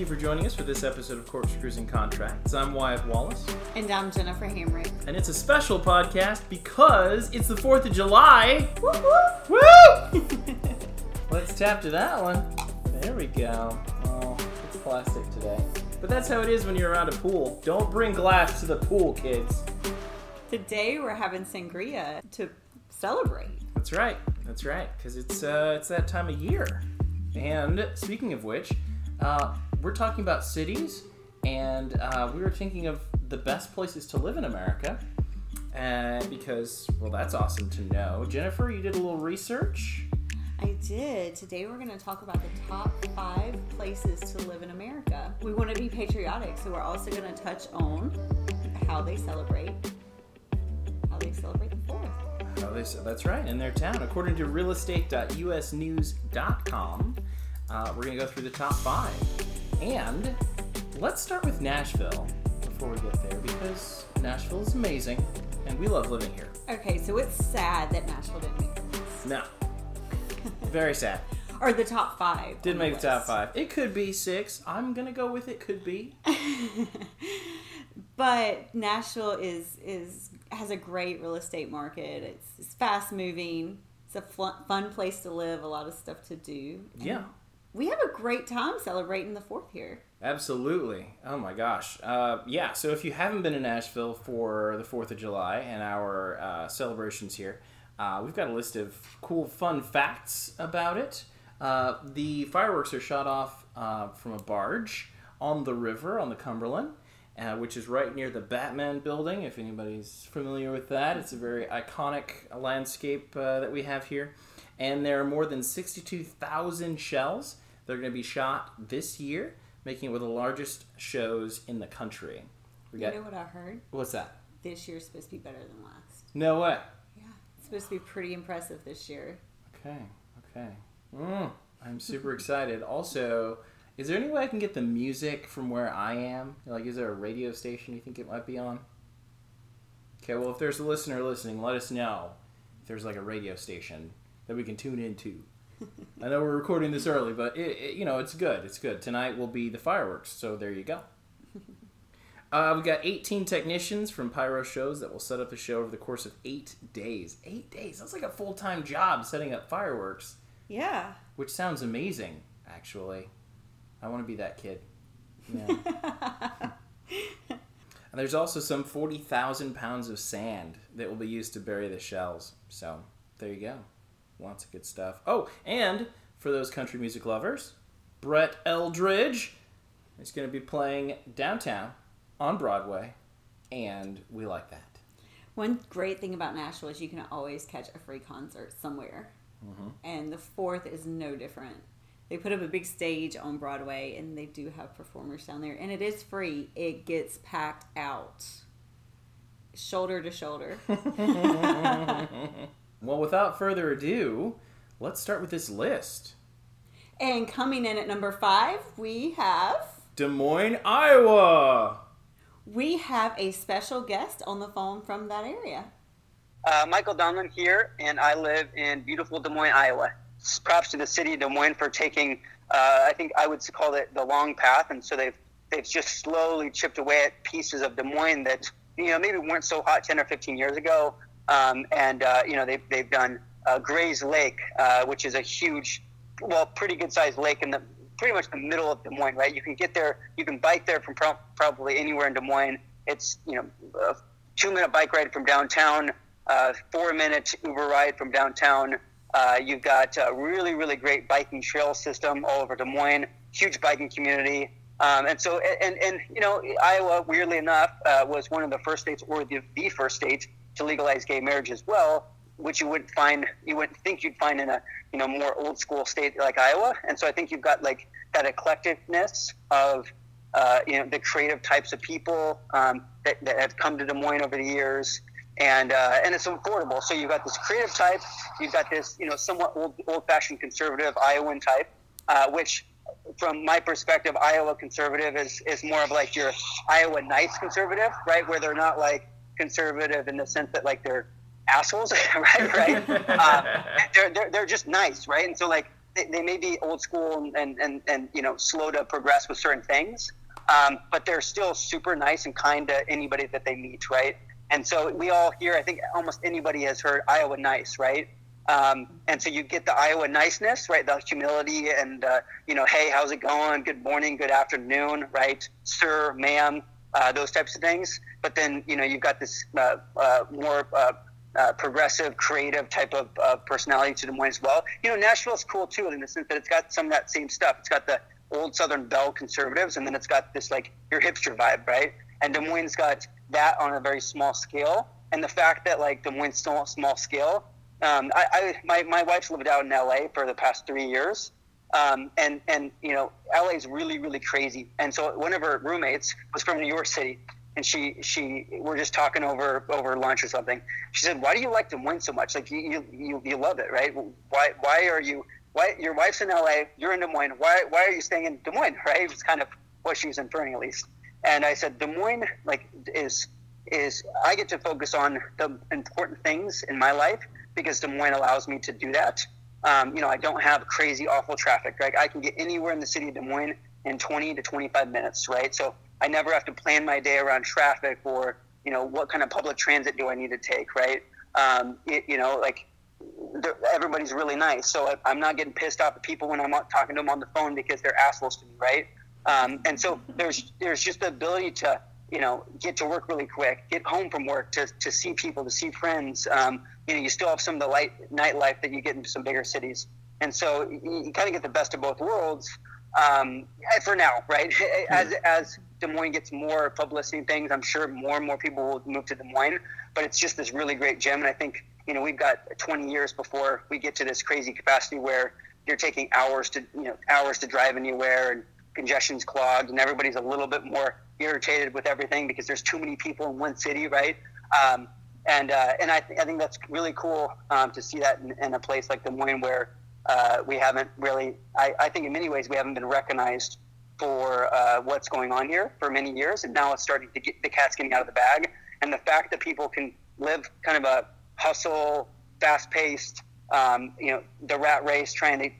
Thank you for joining us for this episode of Corkscrews and Contracts. I'm Wyatt Wallace, And I'm Jennifer Hamrick. and it's a special podcast because it's the 4th of July. Woo Woo! Let's tap to that one. There we go. Oh, it's plastic today. But that's how it is when you're around a pool. Don't bring glass to the pool, kids. Today we're having sangria to celebrate. That's right. That's right. Because it's uh, it's that time of year. And speaking of which, uh, we're talking about cities, and uh, we were thinking of the best places to live in America. Uh, because, well, that's awesome to know. Jennifer, you did a little research. I did. Today we're going to talk about the top five places to live in America. We want to be patriotic, so we're also going to touch on how they celebrate, how they celebrate the fourth. Oh, they that's right in their town. According to realestate.usnews.com, uh, we're going to go through the top five. And let's start with Nashville before we get there because Nashville is amazing and we love living here. Okay, so it's sad that Nashville didn't make the list. No. Very sad. Or the top five. Didn't make the top five. It could be six. I'm going to go with it could be. but Nashville is is has a great real estate market. It's, it's fast moving. It's a fun, fun place to live. A lot of stuff to do. And Yeah. We have a great time celebrating the fourth here. Absolutely. Oh my gosh. Uh, yeah, so if you haven't been in Nashville for the 4th of July and our uh, celebrations here, uh, we've got a list of cool, fun facts about it. Uh, the fireworks are shot off uh, from a barge on the river on the Cumberland, uh, which is right near the Batman building, if anybody's familiar with that. It's a very iconic landscape uh, that we have here. And there are more than 62,000 shells that are going to be shot this year, making it one of the largest shows in the country. We You know what I heard? what's that? This year's supposed to be better than last. No way. Yeah, it's supposed to be pretty impressive this year. Okay, okay. Mm, I'm super excited. Also, is there any way I can get the music from where I am? Like, is there a radio station you think it might be on? Okay, well, if there's a listener listening, let us know if there's like a radio station that we can tune into. I know we're recording this early, but it, it, you know it's good. It's good. Tonight will be the fireworks, so there you go. Uh, we got 18 technicians from Pyro Shows that will set up the show over the course of eight days. Eight days. That's like a full time job setting up fireworks, Yeah. which sounds amazing, actually. I want to be that kid. Yeah. and there's also some 40,000 pounds of sand that will be used to bury the shells. So there you go. Lots of good stuff. Oh, and for those country music lovers, Brett Eldredge is going to be playing downtown on Broadway, and we like that. One great thing about Nashville is you can always catch a free concert somewhere. Mm-hmm. And the fourth is no different. They put up a big stage on Broadway and they do have performers down there. And it is free, it gets packed out shoulder to shoulder. Well, without further ado, let's start with this list. and coming in at number five, we have. Des Moines, Iowa. We have a special guest on the phone from that area. Uh, Michael Donlin here, and I live in beautiful Des Moines, Iowa. Props to the city of Des Moines for taking, uh, I think I would call it the long path, and so they've they've just slowly chipped away at pieces of Des Moines that you know maybe weren't so hot 10 or 15 years ago, um, and uh, you know they've they've done uh, Gray's Lake, uh, which is a huge, well, pretty good sized lake in the pretty much the middle of Des Moines, right? You can get there, you can bike there from pro- probably anywhere in Des Moines. It's you know a two minute bike ride from downtown four minute Uber ride from downtown. Uh, you've got a really, really great biking trail system all over Des Moines, huge biking community. Um, and so, and, and, you know, Iowa, weirdly enough, uh, was one of the first states or the, the first state to legalize gay marriage as well, which you wouldn't find, you wouldn't think you'd find in a, you know, more old school state like Iowa. And so I think you've got like that eclecticness of, uh, you know, the creative types of people um, that, that have come to Des Moines over the years and uh, and it's affordable. So you've got this creative type, you've got this you know somewhat old old fashioned conservative Iowan type, uh, which from my perspective, Iowa conservative is is more of like your Iowa nice conservative, right? Where they're not like conservative in the sense that like they're assholes, right? Right? uh, they're, they're they're just nice, right? And so like they, they may be old school and, and, and, you know, slow to progress with certain things, um, but they're still super nice and kind to anybody that they meet, right? And so we all hear, I think almost anybody has heard Iowa nice, right? Um, and so you get the Iowa niceness, right? The humility and, uh, you know, hey, how's it going? Good morning, good afternoon, right? Sir, ma'am, uh, those types of things. But then, you know, you've got this uh, uh more uh, uh, progressive, creative type of personality to Des Moines as well. You know, Nashville's cool too in the sense that it's got some of that same stuff. It's got the old Southern Belle conservatives, and then it's got this like your hipster vibe, right? And Des Moines got that on a very small scale. And the fact that like Des Moines still small scale um, I, I, my, my wife's lived out in LA for the past three years. Um, and, and, you know, LA is really, really crazy. And so one of her roommates was from New York City and she, she, we're just talking over, over lunch or something. She said, why do you like to win so much? Like you, you, you love it, right? Why, why are you, why your wife's in LA, you're in Des Moines. Why, why are you staying in Des Moines? Right. It's kind of what she was inferring at least. And I said, Des Moines like is, is I get to focus on the important things in my life because Des Moines allows me to do that. Um, you know, I don't have crazy, awful traffic. Right? I can get anywhere in the city of Des Moines in 20 to 25 minutes. Right? So I never have to plan my day around traffic or you know what kind of public transit do I need to take. Right? Um, it, you know, like everybody's really nice, so I'm not getting pissed off at people when I'm talking to them on the phone because they're assholes to me. Right? Um, and so there's there's just the ability to you know, get to work really quick, get home from work to, to see people, to see friends. Um, you know, you still have some of the light nightlife that you get in some bigger cities. And so you, you kind of get the best of both worlds um, for now, right? As, as Des Moines gets more publicity and things, I'm sure more and more people will move to Des Moines. But it's just this really great gym. And I think, you know, we've got 20 years before we get to this crazy capacity where you're taking hours to, you know, hours to drive anywhere and congestion's clogged and everybody's a little bit more irritated with everything because there's too many people in one city, right? Um, and uh, and I, th- I think that's really cool um, to see that in, in, a place like Des Moines where uh, we haven't really, I, I, think in many ways we haven't been recognized for uh, what's going on here for many years, and now it's starting to get the cat's getting out of the bag. And the fact that people can live kind of a hustle, fast-paced, um, you know, the rat race, trying to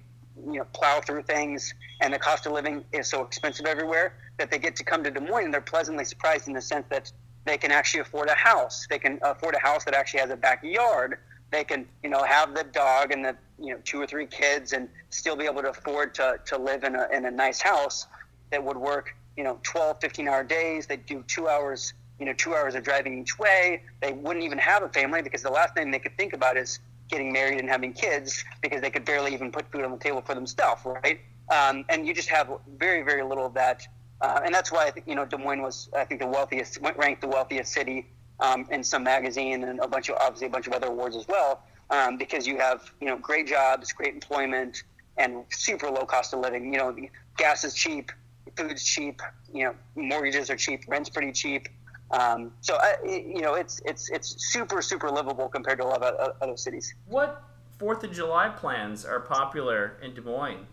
you know plow through things, and the cost of living is so expensive everywhere that they get to come to Des Moines and they're pleasantly surprised in the sense that they can actually afford a house. They can afford a house that actually has a backyard. They can, you know, have the dog and the, you know, two or three kids and still be able to afford to, to live in a, in a nice house that would work, you know, 12, 15 hour days. They'd do two hours, you know, two hours of driving each way. They wouldn't even have a family because the last thing they could think about is getting married and having kids because they could barely even put food on the table for themselves, right? Um, and you just have very, very little of that uh, and that's why I think you know Des Moines was I think the wealthiest ranked the wealthiest city um, in some magazine and a bunch of obviously a bunch of other awards as well um, because you have you know great jobs, great employment, and super low cost of living. You know, gas is cheap, food's cheap, you know, mortgages are cheap, rent's pretty cheap. Um, so I, you know, it's it's it's super super livable compared to a lot of other cities. What Fourth of July plans are popular in Des Moines?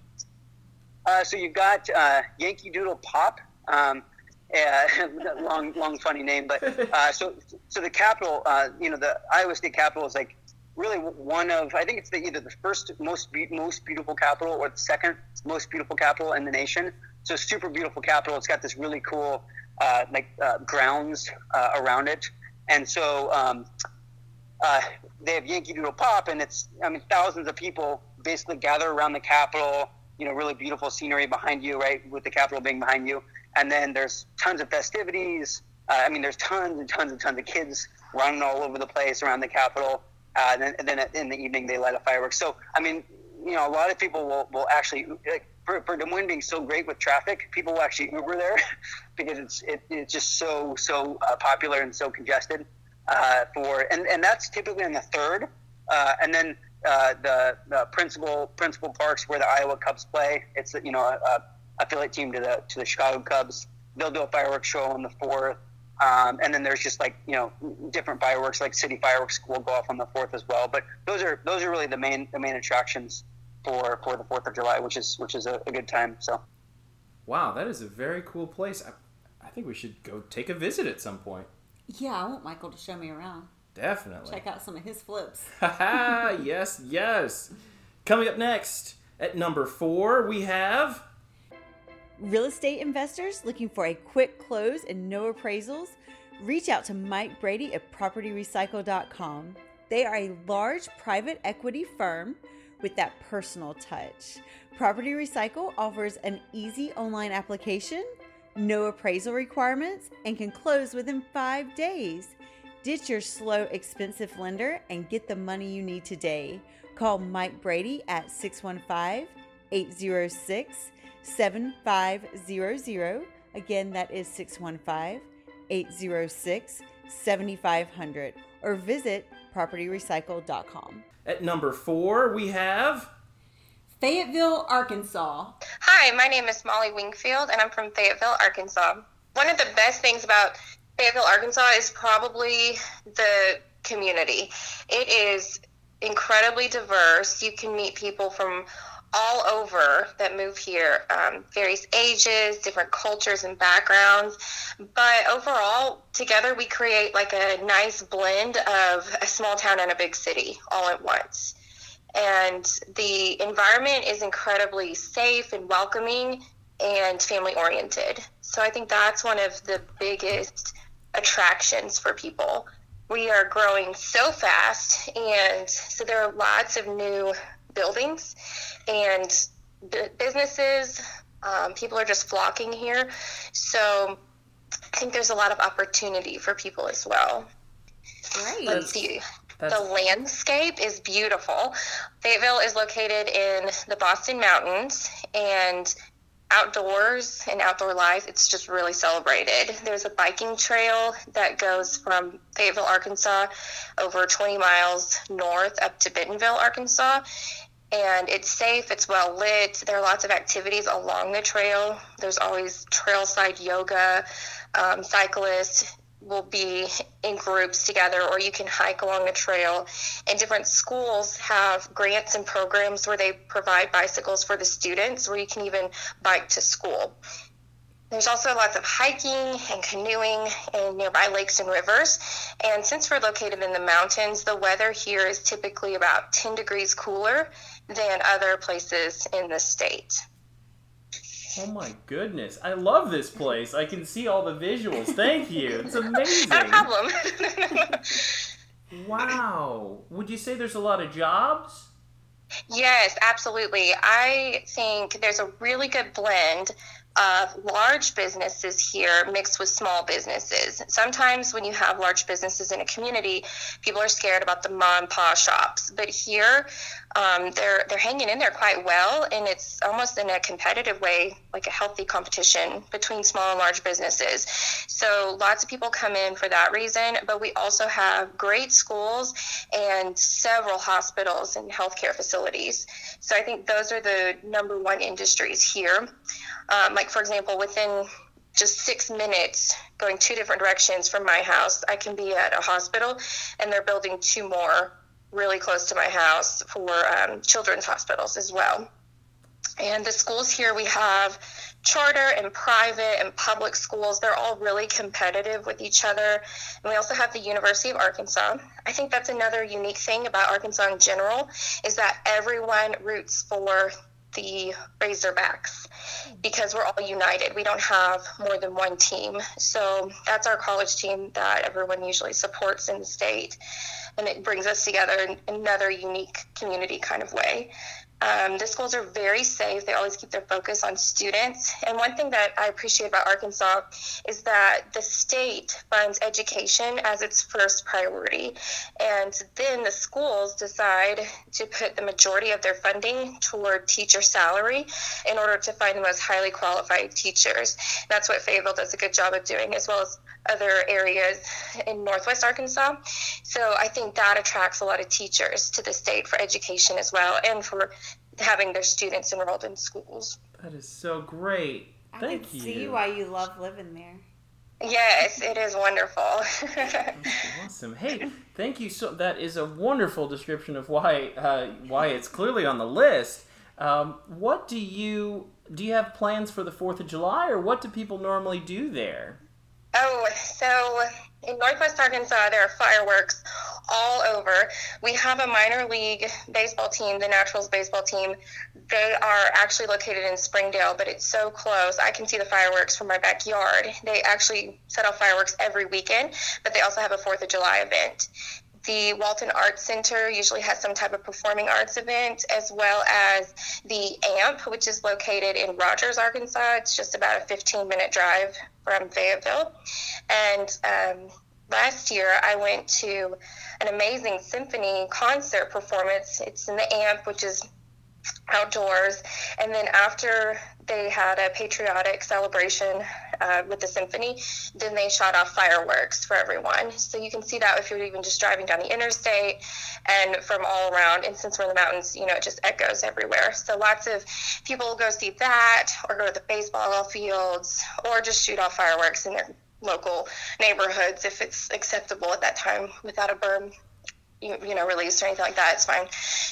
Uh, so you've got uh, Yankee Doodle Pop. Um, uh, long, long, funny name, but uh, so, so the capital, uh, you know, the Iowa State Capitol is like really one of, I think it's the, either the first most be- most beautiful capital or the second most beautiful capital in the nation. So super beautiful capital. It's got this really cool uh, like grounds around it, and so um, they have Yankee Doodle Pop, and it's I mean thousands of people basically gather around the Capitol you know, really beautiful scenery behind you, right, with the Capitol being behind you. And then there's tons of festivities. Uh, I mean, there's tons and tons and tons of kids running all over the place around the Capitol. Uh, and, then, and then in the evening, they light a fireworks. So, I mean, you know, a lot of people will, will actually, like, for, for Des Moines being so great with traffic, people will actually Uber there because it's it, it's just so so uh, popular and so congested. Uh, for and, and that's typically on the third, uh, and then uh, the, the principal principal parks where the Iowa Cubs play. It's you know a, a affiliate team to the to the Chicago Cubs. They'll do a fireworks show on the fourth, um, and then there's just like you know different fireworks, like city fireworks will go off on the fourth as well. But those are those are really the main the main attractions for for the Fourth of July, which is which is a, a, good time. So, wow, that is a very cool place. I, I think we should go take a visit at some point. Yeah, I want Michael to show me around. Definitely. Check out some of his flips. Ha ha, yes, yes. Coming up next, At number four, we have. Real estate investors looking for a quick close and no appraisals? Reach out to Mike Brady at PropertyRecycle.com. They are a large private equity firm with that personal touch. Property Recycle offers an easy online application, no appraisal requirements, and can close within five days. Ditch your slow, expensive lender and get the money you need today. Call Mike Brady at 615 806 7500. Again, that is 615 806 7500. Or visit propertyrecycle.com. At number four, we have. Fayetteville, Arkansas. Hi, my name is Molly Wingfield, and I'm from Fayetteville, Arkansas. One of the best things about Fayetteville, Arkansas is probably the community. It is incredibly diverse. You can meet people from all over that move here, um, various ages, different cultures and backgrounds. But overall, together we create like a nice blend of a small town and a big city all at once. And the environment is incredibly safe and welcoming and family oriented. So I think that's one of the biggest attractions for people. We are growing so fast, and so there are lots of new buildings and businesses. Um, people are just flocking here. So I think there's a lot of opportunity for people as well. Great. Let's see. That's... The landscape is beautiful. Fayetteville is located in the Boston Mountains, and outdoors and outdoor life, it's just really celebrated. There's a biking trail that goes from Fayetteville, Arkansas, over 20 miles north up to Bentonville, Arkansas. And it's safe, it's well lit. There are lots of activities along the trail. There's always trailside yoga, um, cyclists, will be in groups together or you can hike along the trail and different schools have grants and programs where they provide bicycles for the students where you can even bike to school there's also lots of hiking and canoeing in nearby lakes and rivers and since we're located in the mountains the weather here is typically about 10 degrees cooler than other places in the state Oh my goodness. I love this place. I can see all the visuals. Thank you. It's amazing. Not a problem. wow. Would you say there's a lot of jobs? Yes, absolutely. I think there's a really good blend of large businesses here mixed with small businesses. Sometimes when you have large businesses in a community, people are scared about the mom and pop shops. But here, um, they're they're hanging in there quite well, and it's almost in a competitive way, like a healthy competition between small and large businesses. So lots of people come in for that reason. But we also have great schools and several hospitals and healthcare facilities. So I think those are the number one industries here. Um, like, for example, within just six minutes going two different directions from my house, I can be at a hospital and they're building two more really close to my house for um, children's hospitals as well. And the schools here we have charter and private and public schools. They're all really competitive with each other. And we also have the University of Arkansas. I think that's another unique thing about Arkansas in general is that everyone roots for the Razorbacks because we're all united. We don't have more than one team. So that's our college team that everyone usually supports in the state. And it brings us together in another unique community kind of way. Um, the schools are very safe. They always keep their focus on students. And one thing that I appreciate about Arkansas is that the state funds education as its first priority. And then the schools decide to put the majority of their funding toward teacher salary in order to find the most highly qualified teachers. That's what Fayetteville does a good job of doing, as well as other areas in Northwest Arkansas. So I think that attracts a lot of teachers to the state for education as well and for having their students enrolled in schools. That is so great. Thank I can you. see why you love living there. Yes, it is wonderful. awesome. Hey, thank you so. That is a wonderful description of why uh, why it's clearly on the list. Um, what do you do? You have plans for the Fourth of July, or what do people normally do there? Oh, so in Northwest Arkansas, there are fireworks all over. We have a minor league baseball team, the Naturals baseball team. They are actually located in Springdale, but it's so close. I can see the fireworks from my backyard. They actually set off fireworks every weekend, but they also have a 4th of July event. The Walton Arts Center usually has some type of performing arts event, as well as the AMP, which is located in Rogers, Arkansas. It's just about a 15 minute drive from Fayetteville. And um, last year, I went to an amazing symphony concert performance. It's in the AMP, which is outdoors. And then after they had a patriotic celebration uh, with the symphony, then they shot off fireworks for everyone. So you can see that if you're even just driving down the interstate and from all around. And since we're in the mountains, you know, it just echoes everywhere. So lots of people go see that or go to the baseball fields or just shoot off fireworks in their local neighborhoods if it's acceptable at that time without a berm, you, you know, release or anything like that. It's fine.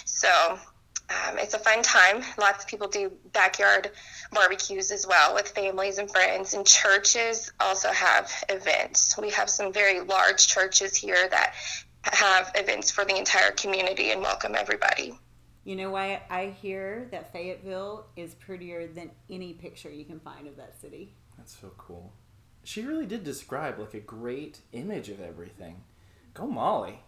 So um, it's a fun time. Lots of people do backyard barbecues as well with families and friends. And churches also have events. We have some very large churches here that have events for the entire community and welcome everybody. You know why I hear that Fayetteville is prettier than any picture you can find of that city. That's so cool. She really did describe like a great image of everything. Go Molly.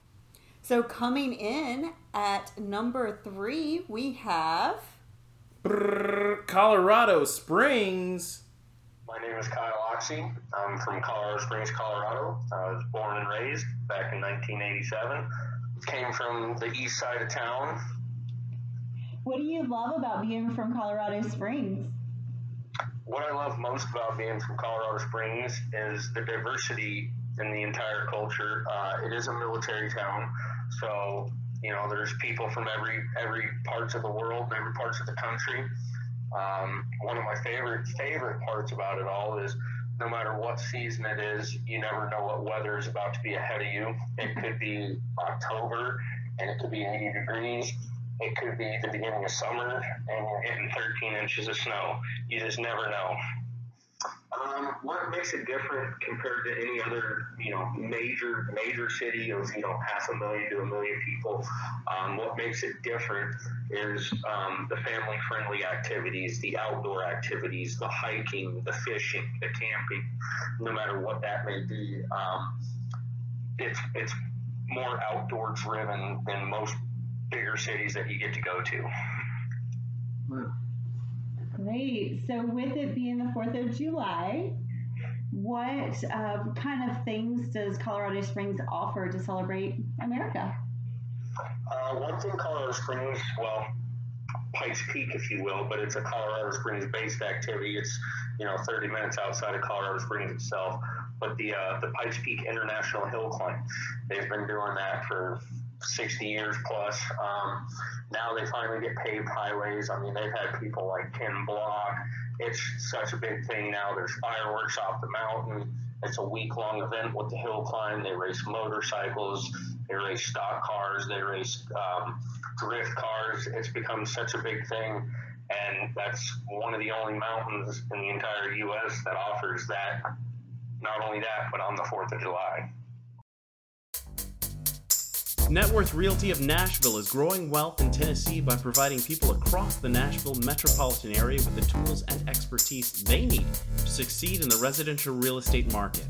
So coming in at number three, we have Colorado Springs. My name is Kyle Oxy. I'm from Colorado Springs, Colorado. I was born and raised back in 1987. Came from the east side of town. What do you love about being from Colorado Springs? What I love most about being from Colorado Springs is the diversity in the entire culture. Uh, it is a military town, so you know there's people from every every parts of the world, every parts of the country. Um, one of my favorite favorite parts about it all is no matter what season it is, you never know what weather is about to be ahead of you. It could be October and it could be 80 degrees. It could be the beginning of summer and you're hitting 13 inches of snow. You just never know. Um, what makes it different compared to any other, you know, major major city of you know half a million to a million people? Um, what makes it different is um, the family friendly activities, the outdoor activities, the hiking, the fishing, the camping, no matter what that may be. Um, it's it's more outdoor driven than most bigger cities that you get to go to. Great. So, with it being the 4th of July, what uh, kind of things does Colorado Springs offer to celebrate America? Uh, one thing Colorado Springs, well, Pikes Peak, if you will, but it's a Colorado Springs based activity. It's, you know, 30 minutes outside of Colorado Springs itself. But the, uh, the Pikes Peak International Hill Climb, they've been doing that for 60 years plus. Um, now they finally get paved highways. I mean, they've had people like Ken Block. It's such a big thing now. There's fireworks off the mountain. It's a week long event with the hill climb. They race motorcycles, they race stock cars, they race um, drift cars. It's become such a big thing. And that's one of the only mountains in the entire U.S. that offers that. Not only that, but on the 4th of July. Net Worth Realty of Nashville is growing wealth in Tennessee by providing people across the Nashville metropolitan area with the tools and expertise they need to succeed in the residential real estate market.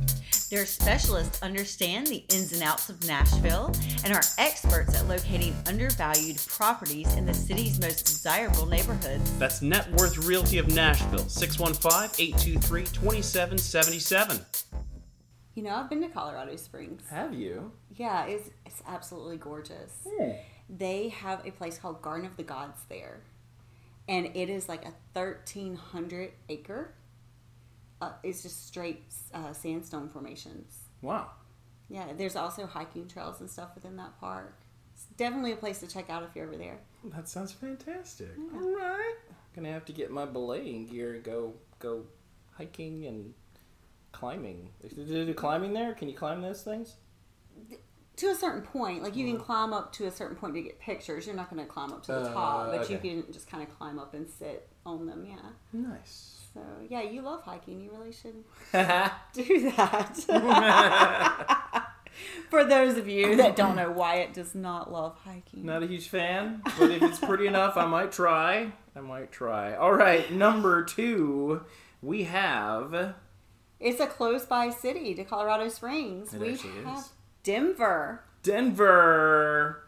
Their specialists understand the ins and outs of Nashville and are experts at locating undervalued properties in the city's most desirable neighborhoods. That's Net Worth Realty of Nashville, 615 823 2777. You know, I've been to Colorado Springs. Have you? Yeah, it's it's absolutely gorgeous. They have a place called Garden of the Gods there, and it is like a thirteen hundred acre. Uh, it's just straight uh, sandstone formations. Wow. Yeah, there's also hiking trails and stuff within that park. It's definitely a place to check out if you're ever there. That sounds fantastic. All right. Gonna have to get my belaying gear and go go hiking and climbing. Is do climbing there? Can you climb those things? To a certain point, like you can climb up to a certain point to get pictures. You're not going to climb up to the Uh, top, but you can just kind of climb up and sit on them. Yeah. Nice. So yeah, you love hiking. You really should do that. For those of you that don't know, Wyatt does not love hiking. Not a huge fan, but if it's pretty enough, I might try. I might try. All right, number two, we have. It's a close by city to Colorado Springs. It we have is. Denver. Denver.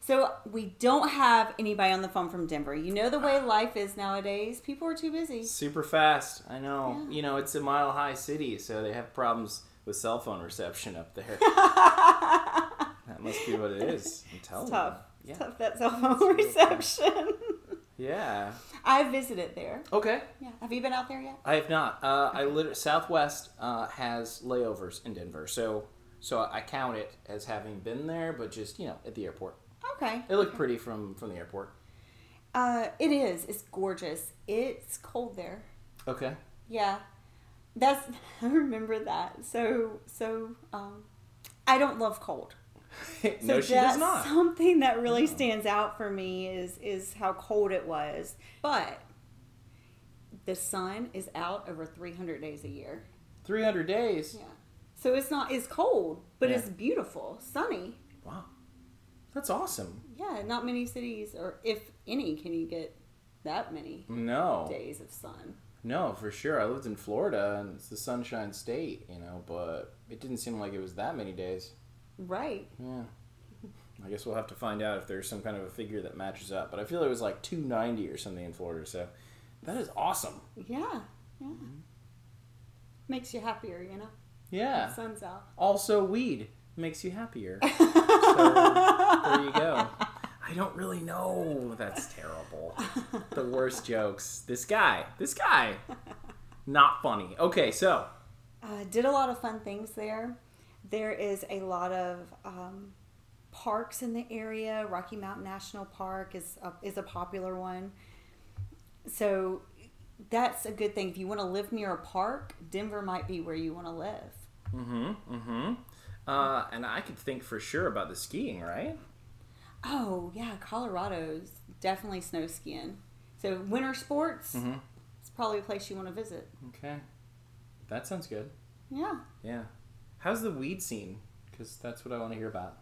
So we don't have anybody on the phone from Denver. You know the way life is nowadays. People are too busy. Super fast. I know. Yeah. You know, it's a mile high city, so they have problems with cell phone reception up there. that must be what it is. I'm telling It's tough. you. It's Yeah. tough that cell phone reception. Yeah. I visited there. Okay. Yeah. Have you been out there yet? I have not. Uh, I literally Southwest uh, has layovers in Denver, so so I count it as having been there, but just you know at the airport. Okay. It looked pretty from from the airport. Uh, it is. It's gorgeous. It's cold there. Okay. Yeah. That's I remember that. So so um I don't love cold. no, So she does not. Something that really stands out for me is is how cold it was. But the sun is out over 300 days a year. Three hundred days. Yeah. So it's not it's cold, but Yeah. it's beautiful, sunny. Wow, that's awesome. Yeah, not many cities or if any can you get that many No, days of sun. no, for sure. I lived in Florida, and it's the Sunshine State, you know, but it didn't seem like it was that many days. Right. Yeah. I guess we'll have to find out if there's some kind of a figure that matches up. But I feel it was like 290 or something in Florida, so that is awesome. Yeah. Yeah. Makes you happier, you know. Yeah. The sun's out. Also, weed makes you happier. so there you go. I don't really know. That's terrible. The worst jokes. This guy. This guy. Not funny. Okay, so Uh, did a lot of fun things there. There is a lot of um, parks in the area. Rocky Mountain National Park is a, is a popular one. So that's a good thing. If you want to live near a park, Denver might be where you want to live. mm-hmm, mm-hmm. Uh, and I could think for sure about the skiing, right? Oh yeah, Colorado's definitely snow skiing. So winter sports, mm-hmm. it's probably a place you want to visit. Okay, that sounds good. Yeah, Yeah. How's the weed scene? Because that's what I want to hear about.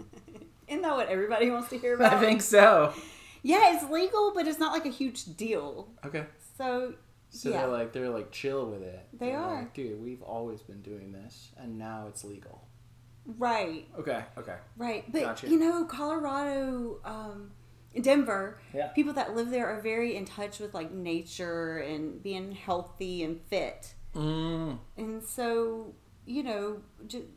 isn't that what everybody wants to hear about? I think so. Yeah, it's legal, but it's not like a huge deal. Okay. So So yeah, they're like they're like chill with it. They They're are. like, Dude, we've always been doing this, and now it's legal. right, Okay. Okay. right. But Gotcha. you know, Colorado, um, Denver, Yeah. people that live there are very in touch with like nature and being healthy and fit. Mm. And so, you know, ju-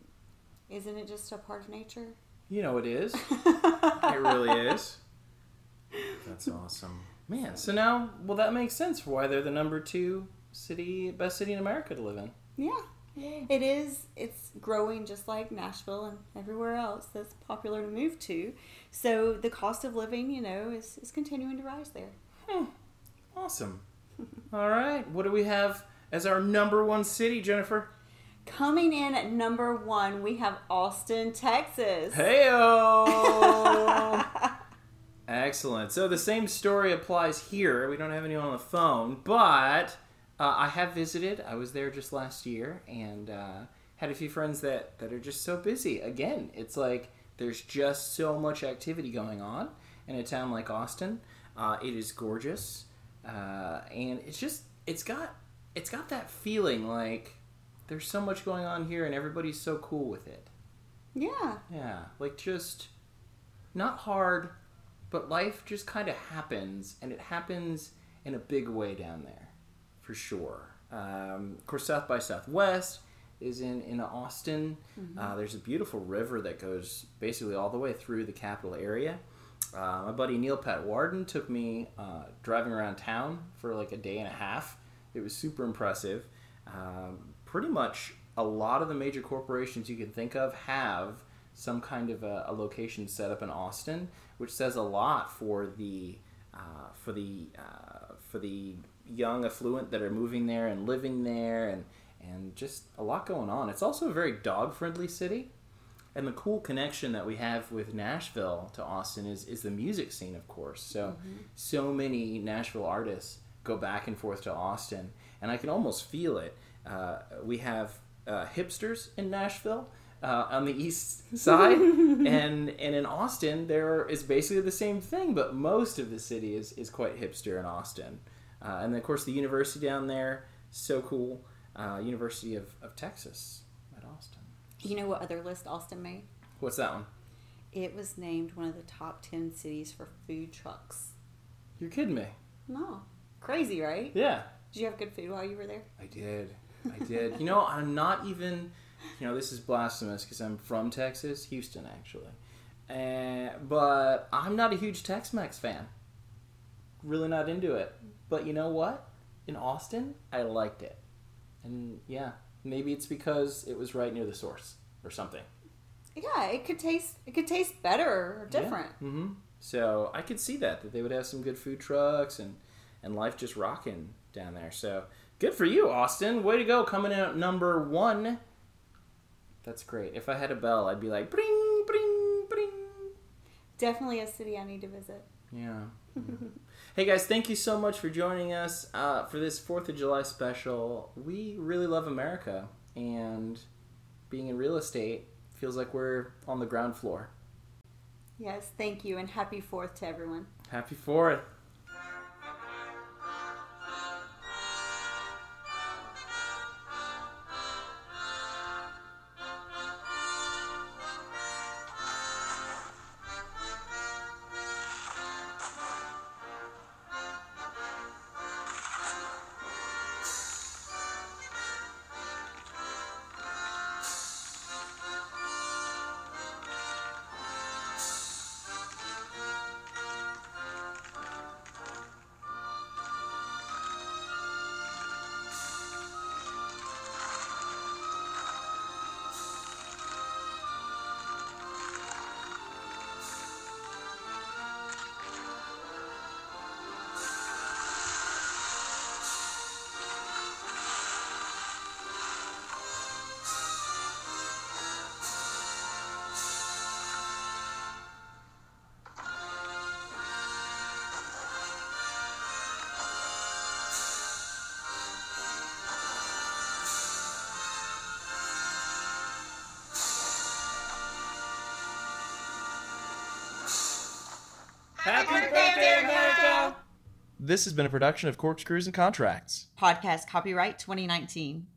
isn't it just a part of nature? You know it is. it really is. That's awesome, man. So now, well, that makes sense for why they're the number two city, best city in America to live in. Yeah. It is. It's growing just like Nashville and everywhere else that's popular to move to. So the cost of living, you know, is, is continuing to rise there. Hmm. Awesome. All right, what do we have as our number one city, Jennifer? Coming in at number one, we have Austin, Texas. Heyo! Excellent. So the same story applies here. We don't have anyone on the phone, but uh, I have visited. I was there just last year and uh, had a few friends that, that are just so busy. Again, it's like there's just so much activity going on in a town like Austin. Uh, it is gorgeous, uh, and it's just it's got it's got that feeling like there's so much going on here, and everybody's so cool with it. Yeah. Yeah, like just not hard, but life just kind of happens, and it happens in a big way down there, for sure. Um, of course, South by Southwest is in in Austin. Uh, there's a beautiful river that goes basically all the way through the capital area. Uh, my buddy Neil Pat Warden took me uh, driving around town for like a day and a half. It was super impressive. Um, pretty much a lot of the major corporations you can think of have some kind of a, a location set up in Austin, which says a lot for the uh, for the uh, for the young affluent that are moving there and living there, and and just a lot going on. It's also a very dog friendly city. And the cool connection that we have with Nashville to Austin is, is the music scene, of course. So, so many Nashville artists go back and forth to Austin, and I can almost feel it. Uh, we have uh, hipsters in Nashville. Uh, on the east side, and and in Austin, there is basically the same thing, but most of the city is, is quite hipster in Austin. Uh, and then, of course, the university down there, so cool. Uh, university of, of Texas at Austin. You know what other list Austin made? What's that one? It was named one of the top 10 cities for food trucks. You're kidding me. No. Crazy, right? Yeah. Did you have good food while you were there? I did. I did. you know, I'm not even, you know, this is blasphemous because I'm from Texas, Houston, actually. Uh, but I'm not a huge Tex Mex fan. Really not into it. But you know what? In Austin, I liked it. And yeah, maybe it's because it was right near the source or something. Yeah, it could taste it could taste better or different. Yeah. Mm-hmm. So I could see that that they would have some good food trucks and and life just rocking down there. So Good for you, Austin. Way to go, coming in at number one. That's great. If I had a bell, I'd be like, bring, bring, bring. Definitely a city I need to visit. Yeah. hey guys, thank you so much for joining us uh, for this 4th of July special. We really love America, and being in real estate feels like we're on the ground floor. Yes, thank you, and happy 4th to everyone. Happy 4th. This has been a production of Corkscrews and Contracts. Podcast copyright 2019.